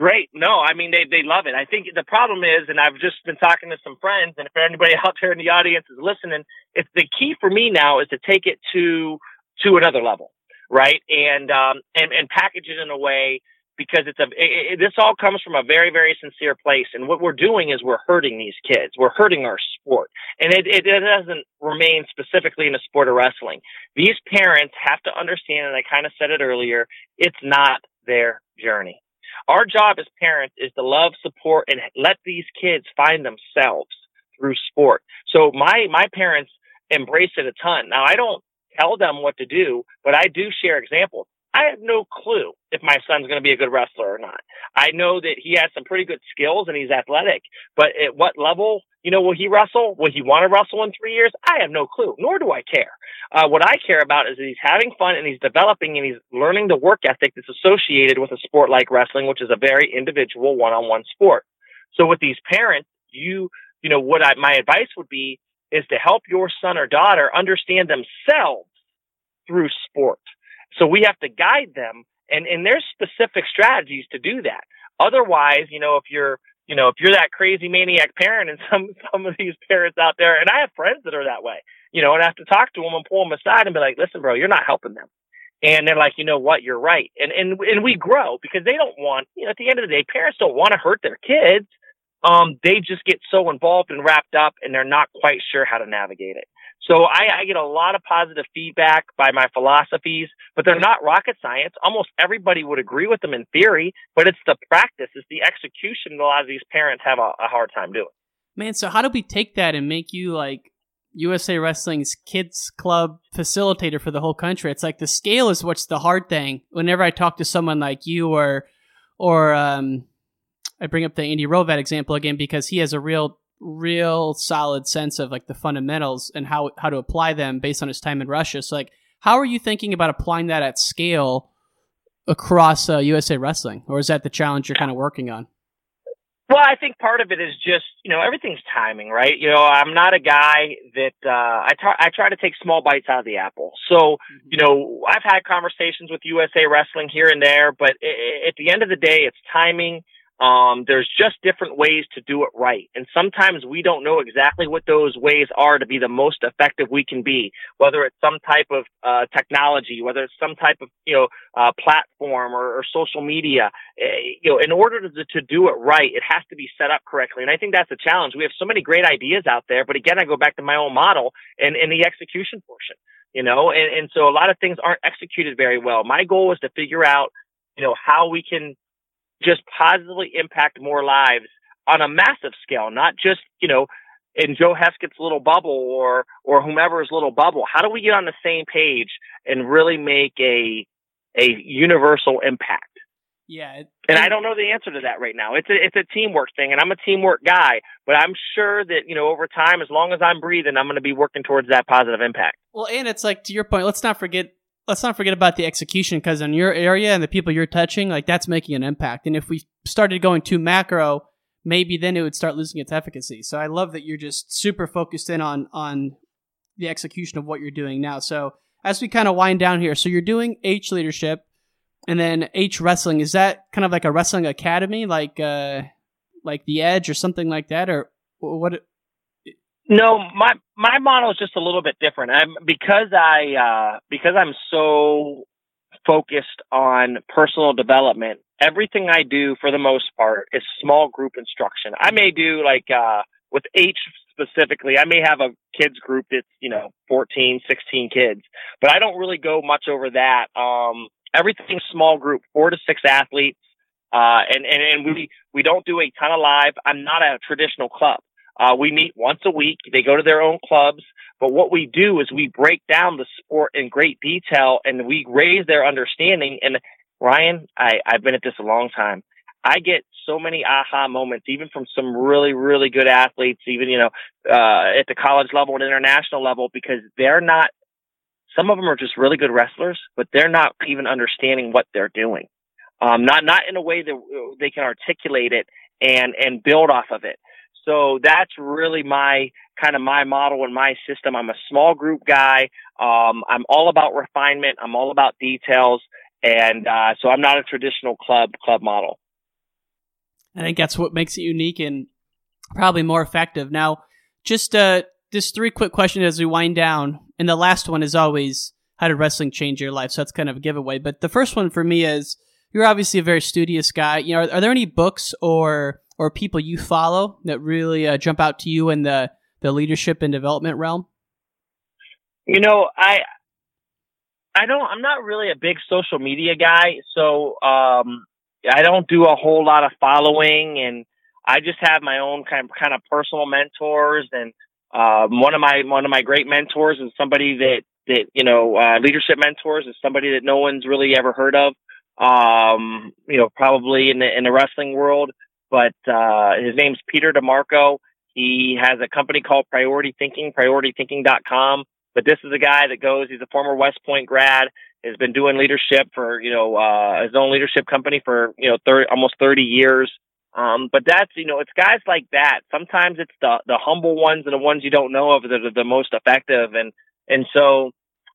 Great. No, I mean they they love it. I think the problem is, and I've just been talking to some friends, and if anybody out there in the audience is listening, it's the key for me now is to take it to to another level, right? And um and and package it in a way because it's a it, it, this all comes from a very very sincere place, and what we're doing is we're hurting these kids, we're hurting our sport, and it it, it doesn't remain specifically in the sport of wrestling. These parents have to understand, and I kind of said it earlier, it's not their journey our job as parents is to love, support, and let these kids find themselves through sport. So my my parents embrace it a ton. Now I don't tell them what to do, but I do share examples. I have no clue if my son's going to be a good wrestler or not. I know that he has some pretty good skills and he's athletic, but at what level, you know, will he wrestle? Will he want to wrestle in three years? I have no clue, nor do I care. Uh, what I care about is that he's having fun and he's developing and he's learning the work ethic that's associated with a sport like wrestling, which is a very individual one-on-one sport. So with these parents, you, you know, what I, my advice would be is to help your son or daughter understand themselves through sport so we have to guide them and, and there's specific strategies to do that. Otherwise, you know, if you're, you know, if you're that crazy maniac parent and some, some of these parents out there, and I have friends that are that way, you know, and I have to talk to them and pull them aside and be like, listen, bro, you're not helping them. And they're like, you know what? You're right. And, and, and we grow because they don't want, you know, at the end of the day, parents don't want to hurt their kids. Um, they just get so involved and wrapped up and they're not quite sure how to navigate it. So I, I get a lot of positive feedback by my philosophies, but they're not rocket science. Almost everybody would agree with them in theory, but it's the practice, it's the execution that a lot of these parents have a, a hard time doing. Man, so how do we take that and make you like USA Wrestling's kids club facilitator for the whole country? It's like the scale is what's the hard thing. Whenever I talk to someone like you or or um, I bring up the Andy Hrovat example again because he has a real real solid sense of like the fundamentals and how how to apply them based on his time in Russia. So like how are you thinking about applying that at scale across uh, USA Wrestling, or is that the challenge you're kind of working on? Well, I think part of it is just you know everything's timing, right? You know, I'm not a guy that uh, I try I try to take small bites out of the apple. So you know, I've had conversations with USA Wrestling here and there, but at the end of the day, it's timing um, there's just different ways to do it right. And sometimes we don't know exactly what those ways are to be the most effective we can be, whether it's some type of, uh, technology, whether it's some type of, you know, uh, platform or, or, social media. Uh, you know, in order to, to do it right, it has to be set up correctly. And I think that's the challenge. We have so many great ideas out there, but again, I go back to my own model and, and the execution portion, you know, and, and so a lot of things aren't executed very well. My goal is to figure out, you know, how we can just positively impact more lives on a massive scale, not just, you know, in Joe Heskett's little bubble or, or whomever's little bubble. How do we get on the same page and really make a, a universal impact? Yeah. and I don't know the answer to that right now. It's a, it's a teamwork thing and I'm a teamwork guy, but I'm sure that, you know, over time, as long as I'm breathing, I'm going to be working towards that positive impact. Well, and it's like, to your point, let's not forget let's not forget about the execution because in your area and the people you're touching, like that's making an impact. And if we started going too macro, maybe then it would start losing its efficacy. So I love that you're just super focused in on on the execution of what you're doing now. So as we kind of wind down here, so you're doing H leadership and then H wrestling. Is that kind of like a wrestling academy, like uh like the Edge or something like that, or what? No, my my model is just a little bit different. I'm because I uh, because I'm so focused on personal development. Everything I do, for the most part, is small group instruction. I may do like uh, with H specifically. I may have a kids group that's you know 14, 16 kids, but I don't really go much over that. Um, small group, four to six athletes, uh, and and and we we don't do a ton of live. I'm not a traditional club. Uh, we meet once a week. They go to their own clubs. But what we do is we break down the sport in great detail and we raise their understanding. And Ryan, I, I've been at this a long time. I get so many aha moments, even from some really, really good athletes, even, you know, uh, at the college level and international level, because they're not, some of them are just really good wrestlers, but they're not even understanding what they're doing. Um, not, not in a way that they can articulate it and, and build off of it. So that's really my kind of my model and my system. I'm a small group guy. Um, I'm all about refinement. I'm all about details. And, uh, so I'm not a traditional club, club model. I think that's what makes it unique and probably more effective. Now, just, uh, just three quick questions as we wind down. And the last one is always, how did wrestling change your life? So that's kind of a giveaway. But the first one for me is, you're obviously a very studious guy. You know, are, are there any books or or people you follow that really uh, jump out to you in the the leadership and development realm? You know, I I don't I'm not really a big social media guy, so um I don't do a whole lot of following and I just have my own kind of kind of personal mentors and um, one of my one of my great mentors is somebody that that you know uh, leadership mentors is somebody that no one's really ever heard of. Um, you know, probably in the in the wrestling world, but uh, his name's Peter DeMarco. He has a company called Priority Thinking, PriorityThinking.com. But this is a guy that goes. He's a former West Point grad. Has been doing leadership for you know uh, his own leadership company for you know 30, almost thirty years. Um, but that's you know it's guys like that. Sometimes it's the the humble ones and the ones you don't know of that are the most effective. And and so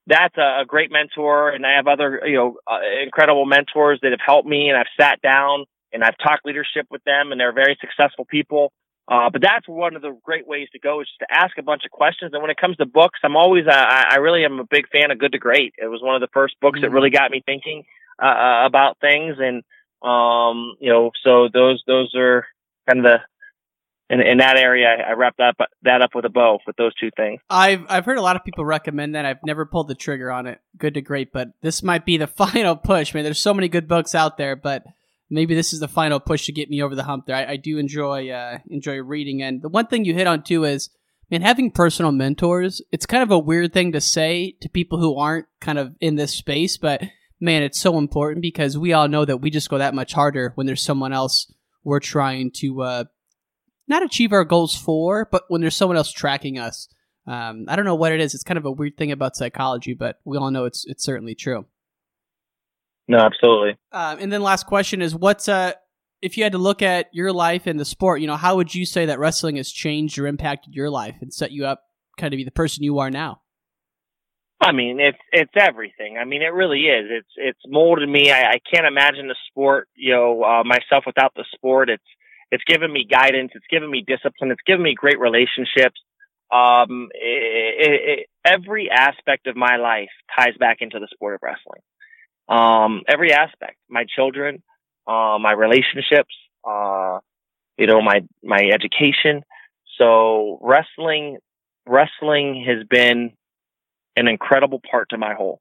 that's a, a great mentor. And I have other you know uh, incredible mentors that have helped me. And I've sat down and I've talked leadership with them, and they're very successful people. Uh, but that's one of the great ways to go is just to ask a bunch of questions. And when it comes to books, I'm always, uh, I really am a big fan of Good to Great. It was one of the first books mm-hmm. that really got me thinking, uh, uh, about things. And, um, you know, so those, those are kind of the, in, in that area, I wrapped up that up with a bow with those two things. I've I've heard a lot of people recommend that. I've never pulled the trigger on it. Good to great, but this might be the final push. Man, there's so many good books out there, but maybe this is the final push to get me over the hump there. I, I do enjoy uh, enjoy reading, and the one thing you hit on too is, man, having personal mentors. It's kind of a weird thing to say to people who aren't kind of in this space, but man, it's so important because we all know that we just go that much harder when there's someone else we're trying to uh, not achieve our goals for, but when there's someone else tracking us. Um, I don't know what it is. It's kind of a weird thing about psychology, but we all know it's it's certainly true. No, absolutely. Uh, and then last question is what's uh if you had to look at your life and the sport, you know, how would you say that wrestling has changed or impacted your life and set you up kind of be the person you are now? I mean, it's it's everything. I mean, it really is. It's it's molded me. I, I can't imagine the sport, you know, uh, myself without the sport. It's it's given me guidance. It's given me discipline. It's given me great relationships. Um, it, it, it, every aspect of my life ties back into the sport of wrestling um, every aspect, my children, uh, my relationships, uh, you know, my, my education. So wrestling, wrestling has been an incredible part to my whole.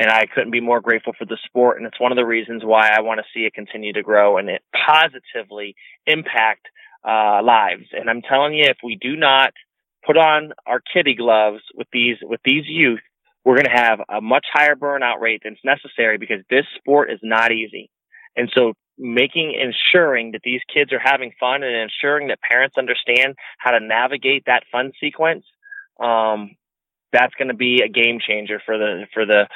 And I couldn't be more grateful for the sport. And it's one of the reasons why I want to see it continue to grow and it positively impact, uh, lives. And I'm telling you, if we do not put on our kitty gloves with these, with these youth, we're going to have a much higher burnout rate than's necessary because this sport is not easy. And so making, ensuring that these kids are having fun and ensuring that parents understand how to navigate that fun sequence, um, that's going to be a game changer for the, for the,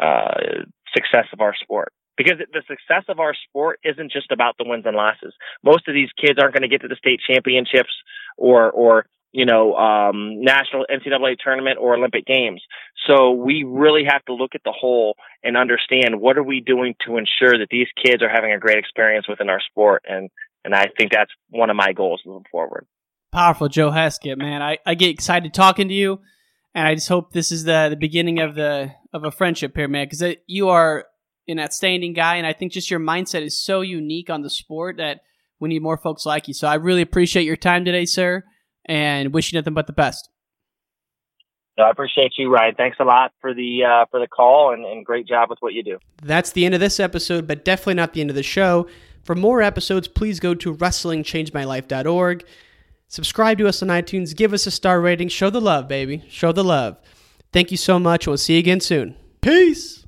uh, success of our sport. Because the success of our sport isn't just about the wins and losses. Most of these kids aren't going to get to the state championships or, or you know, um, national NCAA tournament or Olympic games. So we really have to look at the whole and understand what are we doing to ensure that these kids are having a great experience within our sport. And, and I think that's one of my goals moving forward. Powerful, Joe Heskett, man. I, I get excited talking to you. And I just hope this is the, the beginning of the, of a friendship here, man, because you are an outstanding guy. And I think just your mindset is so unique on the sport that we need more folks like you. So I really appreciate your time today, sir and wish you nothing but the best. No, I appreciate you, Ryan. Thanks a lot for the uh, for the call and, and great job with what you do. That's the end of this episode, but definitely not the end of the show. For more episodes, please go to wrestlingchangemylife.org. Subscribe to us on iTunes. Give us a star rating. Show the love, baby. Show the love. Thank you so much. We'll see you again soon. Peace.